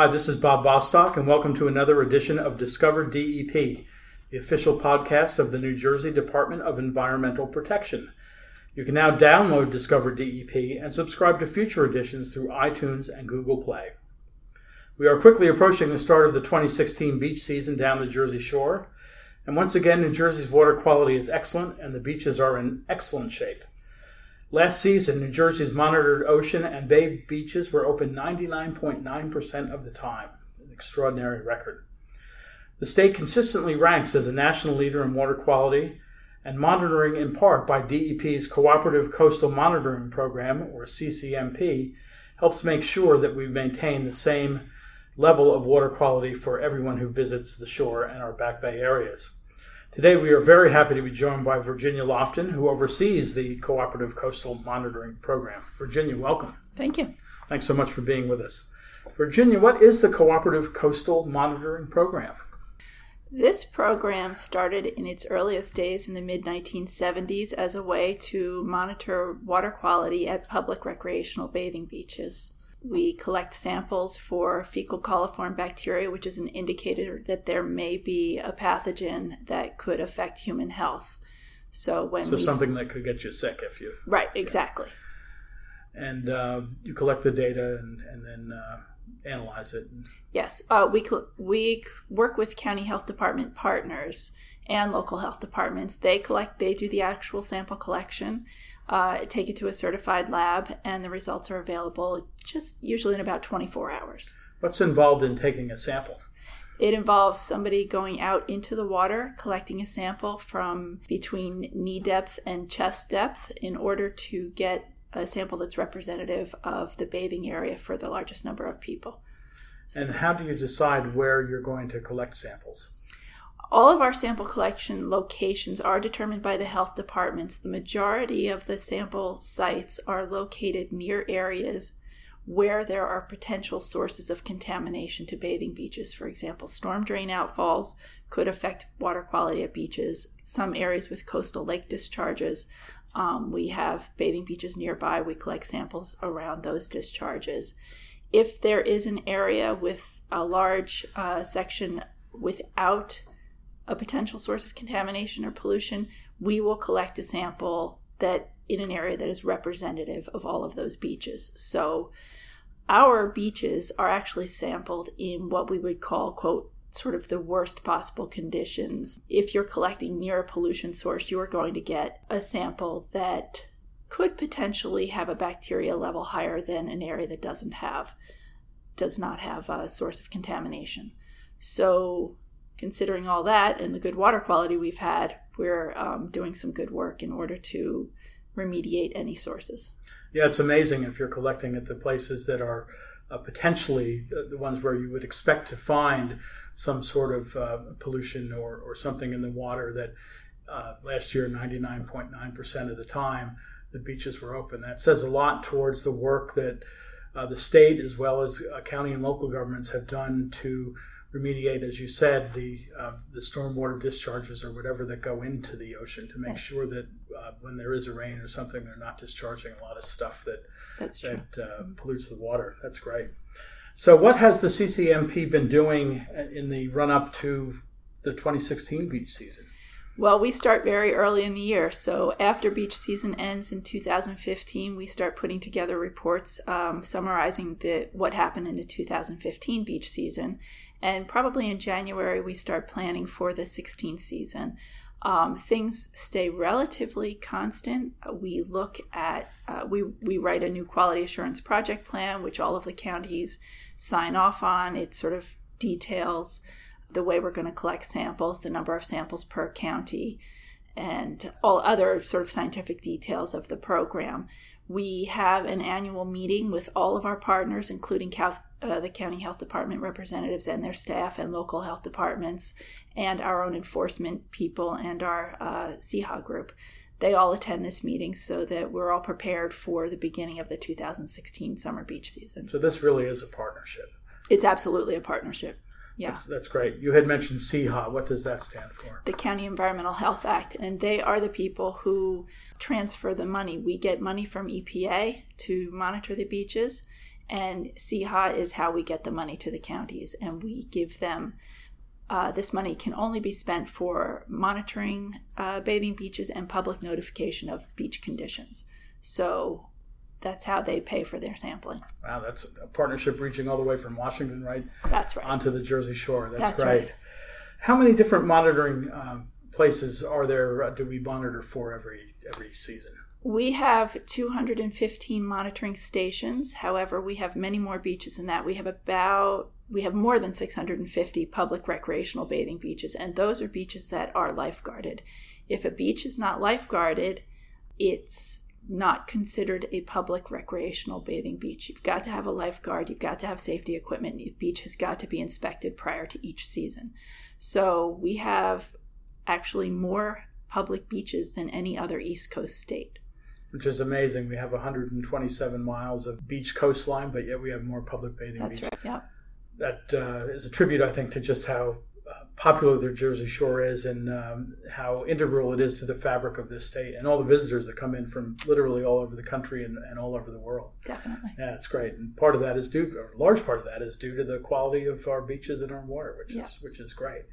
Hi, this is Bob Bostock, and welcome to another edition of Discover DEP, the official podcast of the New Jersey Department of Environmental Protection. You can now download Discover DEP and subscribe to future editions through iTunes and Google Play. We are quickly approaching the start of the 2016 beach season down the Jersey Shore, and once again, New Jersey's water quality is excellent and the beaches are in excellent shape. Last season, New Jersey's monitored ocean and bay beaches were open 99.9% of the time, an extraordinary record. The state consistently ranks as a national leader in water quality, and monitoring in part by DEP's Cooperative Coastal Monitoring Program, or CCMP, helps make sure that we maintain the same level of water quality for everyone who visits the shore and our back bay areas. Today, we are very happy to be joined by Virginia Loftin, who oversees the Cooperative Coastal Monitoring Program. Virginia, welcome. Thank you. Thanks so much for being with us. Virginia, what is the Cooperative Coastal Monitoring Program? This program started in its earliest days in the mid 1970s as a way to monitor water quality at public recreational bathing beaches. We collect samples for fecal coliform bacteria, which is an indicator that there may be a pathogen that could affect human health. So when so something that could get you sick if you right exactly. Yeah. And uh, you collect the data and, and then uh, analyze it. Yes, uh, we we work with county health department partners and local health departments. They collect, they do the actual sample collection, uh, take it to a certified lab, and the results are available just usually in about 24 hours. What's involved in taking a sample? It involves somebody going out into the water, collecting a sample from between knee depth and chest depth in order to get a sample that's representative of the bathing area for the largest number of people. So, and how do you decide where you're going to collect samples? All of our sample collection locations are determined by the health departments. The majority of the sample sites are located near areas where there are potential sources of contamination to bathing beaches. For example, storm drain outfalls could affect water quality at beaches. Some areas with coastal lake discharges, um, we have bathing beaches nearby. We collect samples around those discharges. If there is an area with a large uh, section without a potential source of contamination or pollution, we will collect a sample that in an area that is representative of all of those beaches. So our beaches are actually sampled in what we would call, quote, sort of the worst possible conditions. If you're collecting near a pollution source, you are going to get a sample that could potentially have a bacteria level higher than an area that doesn't have does not have a source of contamination. So considering all that and the good water quality we've had, we're um, doing some good work in order to remediate any sources. Yeah, it's amazing if you're collecting at the places that are uh, potentially the ones where you would expect to find some sort of uh, pollution or, or something in the water that uh, last year 99.9% of the time the beaches were open. That says a lot towards the work that uh, the state as well as uh, county and local governments have done to remediate, as you said, the uh, the stormwater discharges or whatever that go into the ocean to make sure that uh, when there is a rain or something, they're not discharging a lot of stuff that That's that uh, pollutes the water. That's great. So, what has the CCMP been doing in the run up to the 2016 beach season? Well, we start very early in the year. So after beach season ends in 2015, we start putting together reports um, summarizing the, what happened in the 2015 beach season. And probably in January, we start planning for the 16 season. Um, things stay relatively constant. We look at, uh, we, we write a new quality assurance project plan, which all of the counties sign off on. It sort of details the way we're going to collect samples, the number of samples per county. and all other sort of scientific details of the program. We have an annual meeting with all of our partners, including Cal- uh, the county health department representatives and their staff, and local health departments, and our own enforcement people and our uh, CEHA group. They all attend this meeting so that we're all prepared for the beginning of the 2016 summer beach season. So this really is a partnership. It's absolutely a partnership. Yeah. That's, that's great. You had mentioned CEHA. What does that stand for? The County Environmental Health Act, and they are the people who transfer the money. We get money from EPA to monitor the beaches, and CEHA is how we get the money to the counties, and we give them. Uh, this money can only be spent for monitoring uh, bathing beaches and public notification of beach conditions. So that's how they pay for their sampling. Wow, that's a partnership reaching all the way from Washington, right? That's right. Onto the Jersey Shore. That's, That's right. right. How many different monitoring um, places are there? Uh, do we monitor for every every season? We have 215 monitoring stations. However, we have many more beaches than that. We have about we have more than 650 public recreational bathing beaches, and those are beaches that are lifeguarded. If a beach is not lifeguarded, it's not considered a public recreational bathing beach. You've got to have a lifeguard, you've got to have safety equipment, the beach has got to be inspected prior to each season. So we have actually more public beaches than any other East Coast state. Which is amazing. We have 127 miles of beach coastline, but yet we have more public bathing That's beaches. right. Yeah. That uh, is a tribute, I think, to just how popular the Jersey Shore is and um, how integral it is to the fabric of this state and all the visitors that come in from literally all over the country and, and all over the world. Definitely. Yeah, it's great, and part of that is due, or a large part of that is due to the quality of our beaches and our water, which Yeah. is which is great.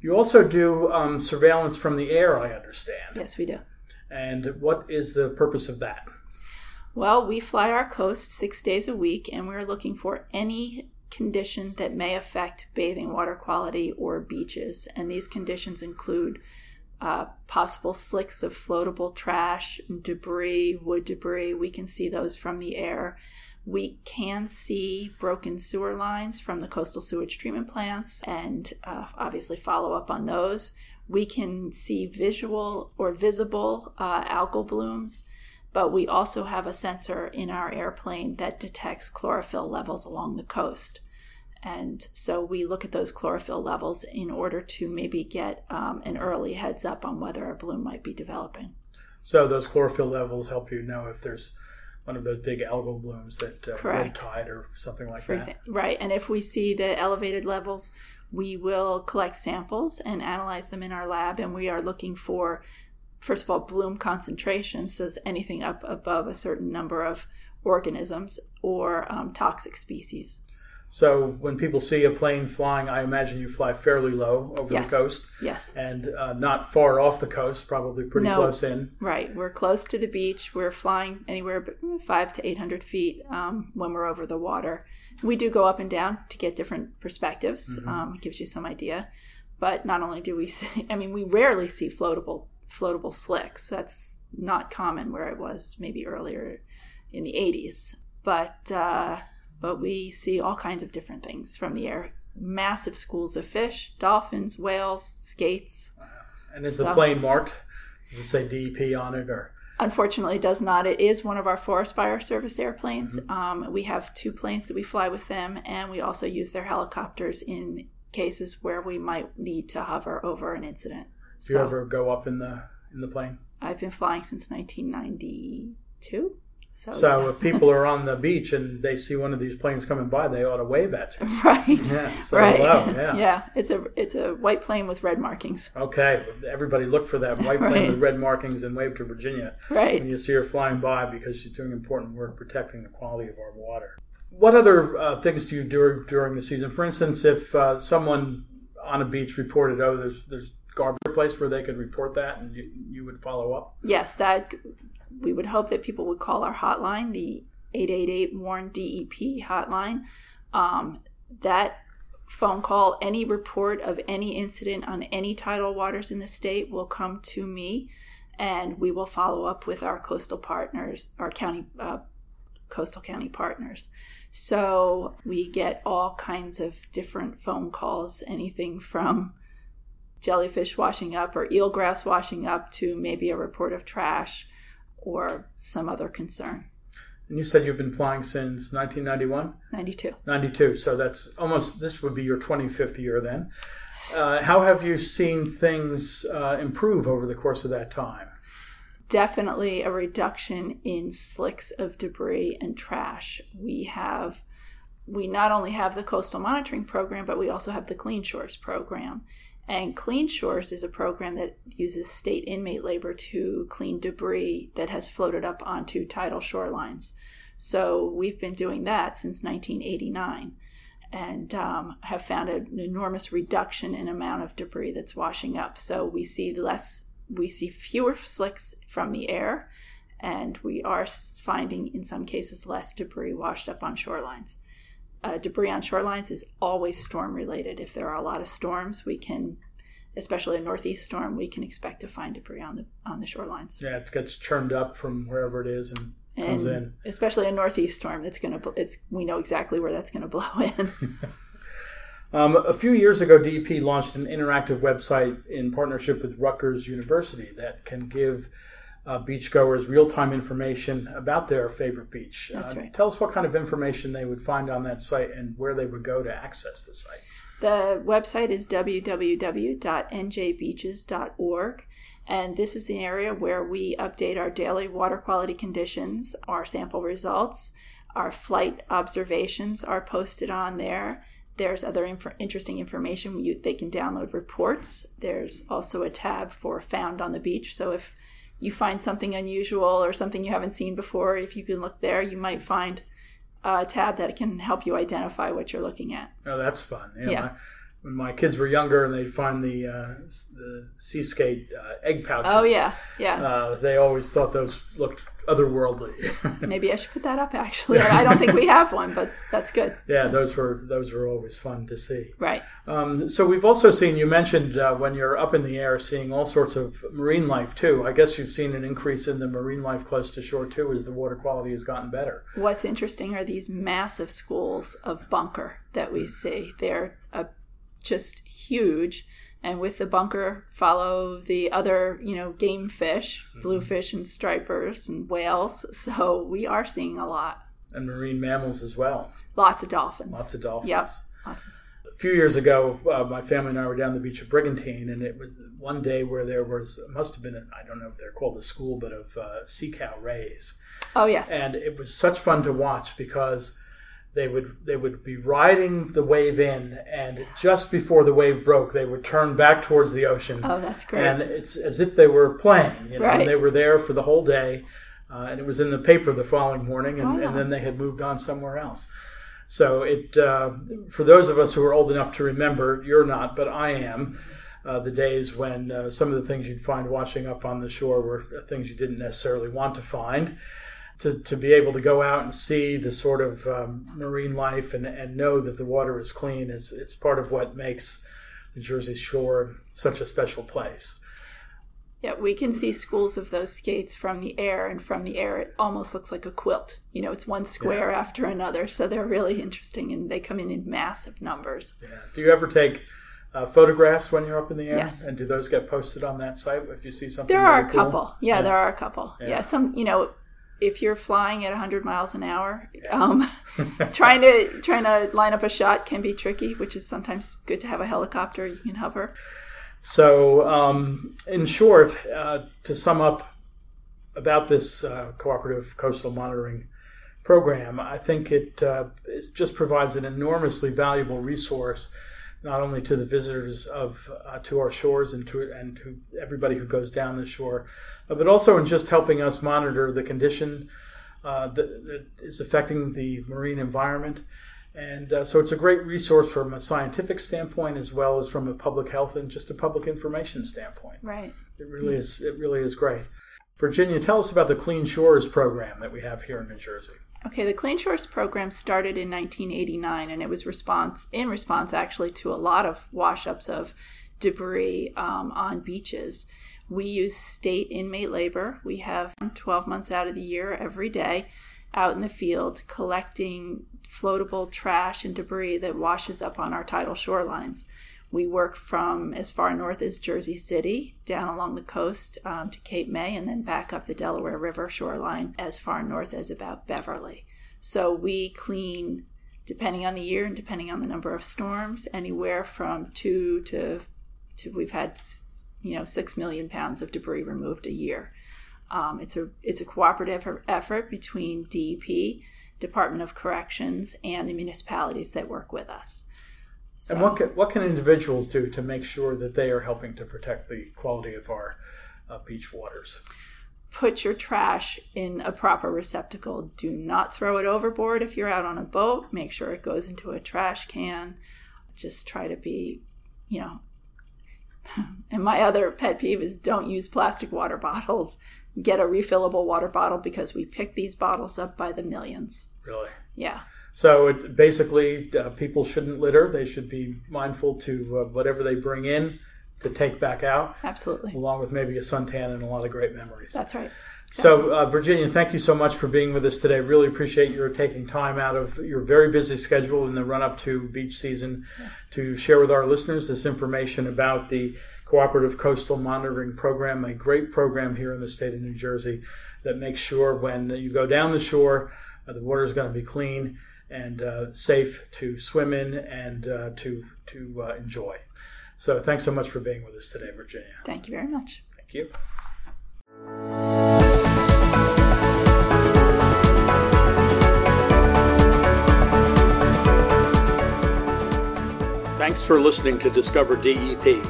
You also do um, surveillance from the air, I understand. Yes, we do. And what is the purpose of that? Well, we fly our coast six days a week, and we're looking for any condition that may affect bathing water quality or beaches. And these conditions include uh, possible slicks of floatable trash, debris, wood debris. We can see those from the air. We can see broken sewer lines from the coastal sewage treatment plants and uh, obviously follow up on those. We can see visual or visible uh, algal blooms but we also have a sensor in our airplane that detects chlorophyll levels along the coast. And so we look at those chlorophyll levels in order to maybe get um, an early heads up on whether a bloom might be developing. So those chlorophyll levels help you know if there's one of those big algal blooms that uh, red tide or something like For that. example, right. And if we see the elevated levels, we will collect samples and analyze them in our lab. And we are looking for, first of all, bloom concentration, so anything up above a certain number of organisms or um, toxic species. So when people see a plane flying, I imagine you fly fairly low over Yes. the coast Yes. and uh, not far off the coast, probably pretty No. close in. Right. We're close to the beach. We're flying anywhere but five to 800 feet um, when we're over the water. We do go up and down to get different perspectives. Um, it gives you some idea. But not only do we see, I mean, we rarely see floatable floatable slicks. That's not common where it was maybe earlier in the 80s. But uh, but we see all kinds of different things from the air. Massive schools of fish, dolphins, whales, skates. And is the plane marked? Does it say DEP on it or? Unfortunately, it does not. It is one of our Forest Fire Service airplanes. Um, we have two planes that we fly with them, and we also use their helicopters in cases where we might need to hover over an incident. Do you ever go up in the in the plane? I've been flying since 1992. So, So yes. if people are on the beach and they see one of these planes coming by, they ought to wave at you. right, Yeah, say right, hello. Yeah. yeah, it's a it's a white plane with red markings. Okay, everybody look for that white plane Right. with red markings and wave to Virginia Right. when you see her flying by because she's doing important work protecting the quality of our water. What other uh, things do you do during the season? For instance, if uh, someone on a beach reported, oh, there's there's garbage place where they could report that, and you, you would follow up. Yes, that we would hope that people would call our hotline, the 888 Warn DEP hotline. Um, that phone call, any report of any incident on any tidal waters in the state will come to me, and we will follow up with our coastal partners, our county, uh, coastal county partners. So we get all kinds of different phone calls, anything from jellyfish washing up or eelgrass washing up to maybe a report of trash or some other concern. And you said you've been flying since 1991? 92. 92. So that's almost, this would be your 25th year then. Uh, how have you seen things uh, improve over the course of that time? Definitely a reduction in slicks of debris and trash. We have, we not only have the coastal monitoring program, but we also have the Clean Shores program. And Clean Shores is a program that uses state inmate labor to clean debris that has floated up onto tidal shorelines. So we've been doing that since 1989 and um, have found an enormous reduction in amount of debris that's washing up. So we see less, we see fewer slicks from the air, and we are finding in some cases less debris washed up on shorelines uh, debris on shorelines is always storm related. If there are a lot of storms, we can, especially a northeast storm, we can expect to find debris on the on the shorelines. Yeah, it gets churned up from wherever it is and, and comes in. Especially a northeast storm, it's gonna it's we know exactly where that's gonna blow in. um, a few years ago, DEP launched an interactive website in partnership with Rutgers University that can give uh, beachgoers real time information about their favorite beach. That's uh, right. Tell us what kind of information they would find on that site and where they would go to access the site. The website is www.njbeaches.org. And this is the area where we update our daily water quality conditions, our sample results, our flight observations are posted on there. There's other inf- interesting information. You, they can download reports. There's also a tab for found on the beach. So if you find something unusual or something you haven't seen before, if you can look there, you might find a tab that can help you identify what you're looking at. Oh, that's fun. You know, yeah. When my kids were younger and they'd find the, uh, the Seascape uh, egg pouches. Oh, yeah. Yeah. Uh, they always thought those looked otherworldly. Maybe I should put that up. Actually, I don't think we have one, but that's good. Yeah, those were those were always fun to see. Right. Um, so we've also seen. You mentioned uh, when you're up in the air, seeing all sorts of marine life too. I guess you've seen an increase in the marine life close to shore too, as the water quality has gotten better. What's interesting are these massive schools of bunker that we see. They're uh, just huge. And with the bunker follow the other you know game fish mm-hmm. bluefish and stripers and whales. So we are seeing a lot. And marine mammals as well. Lots of dolphins. Lots of dolphins. Yep. Lots of- a few years ago, uh, my family and I were down the beach of Brigantine, and it was one day where there was must have been I don't know if they're called a school, but of uh, sea cow rays. Oh yes, and it was such fun to watch because they would they would be riding the wave in, and just before the wave broke, they would turn back towards the ocean. Oh, that's great! And it's as if they were playing. You know, right. and they were there for the whole day, uh, and it was in the paper the following morning, and, oh. and then they had moved on somewhere else. So it uh, for those of us who are old enough to remember, you're not, but I am. Uh, the days when uh, some of the things you'd find washing up on the shore were things you didn't necessarily want to find to, to be able to go out and see the sort of um, marine life and, and know that the water is clean is it's part of what makes the Jersey Shore such a special place. Yeah, we can see schools of those skates from the air, and from the air, it almost looks like a quilt. You know, it's one square yeah. after another, so they're really interesting, and they come in in massive numbers. Yeah. Do you ever take uh, photographs when you're up in the air? Yes. And do those get posted on that site if you see something? There really are a cool? couple. Yeah, yeah, there are a couple. Yeah. yeah, some. You know, if you're flying at 100 miles an hour, um, trying to trying to line up a shot can be tricky, which is sometimes good to have a helicopter you can hover. So, um, in short, uh, to sum up about this uh, cooperative coastal monitoring program, I think it, uh, it just provides an enormously valuable resource not only to the visitors of uh, to our shores and to and to everybody who goes down the shore, uh, but also in just helping us monitor the condition uh, that, that is affecting the marine environment. And uh, so it's a great resource from a scientific standpoint as well as from a public health and just a public information standpoint. Right. It really is. It really is great. Virginia, tell us about the Clean Shores program that we have here in New Jersey. Okay, the Clean Shores program started in 1989, and it was response in response actually to a lot of washups of debris um, on beaches. We use state inmate labor. We have 12 months out of the year every day out in the field collecting floatable trash and debris that washes up on our tidal shorelines. We work from as far north as Jersey City, down along the coast um, to Cape May, and then back up the Delaware River shoreline as far north as about Beverly. So we clean, depending on the year and depending on the number of storms, anywhere from two to, to we've had you know six million pounds of debris removed a year. Um, it's a it's a cooperative effort between DEP, Department of Corrections, and the municipalities that work with us. So, and what can, what can individuals do to make sure that they are helping to protect the quality of our uh, beach waters? Put your trash in a proper receptacle. Do not throw it overboard if you're out on a boat. Make sure it goes into a trash can. Just try to be, you know. And my other pet peeve is don't use plastic water bottles. Get a refillable water bottle because we pick these bottles up by the millions. Really? Yeah. So it, basically, uh, people shouldn't litter. They should be mindful to uh, whatever they bring in to take back out. Absolutely. Along with maybe a suntan and a lot of great memories. That's right. So, uh, Virginia, thank you so much for being with us today. Really appreciate your taking time out of your very busy schedule in the run up to beach season yes. to share with our listeners this information about the Cooperative Coastal Monitoring Program, a great program here in the state of New Jersey that makes sure when you go down the shore, uh, the water is going to be clean and uh, safe to swim in and uh, to to uh, enjoy. So thanks so much for being with us today, Virginia. Thank you very much. Thank you. Thanks for listening to Discover DEP.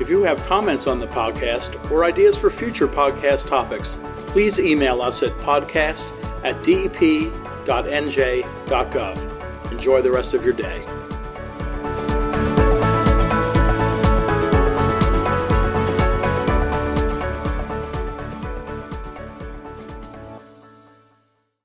If you have comments on the podcast or ideas for future podcast topics, please email us at podcast at dep.nj.gov. Enjoy the rest of your day.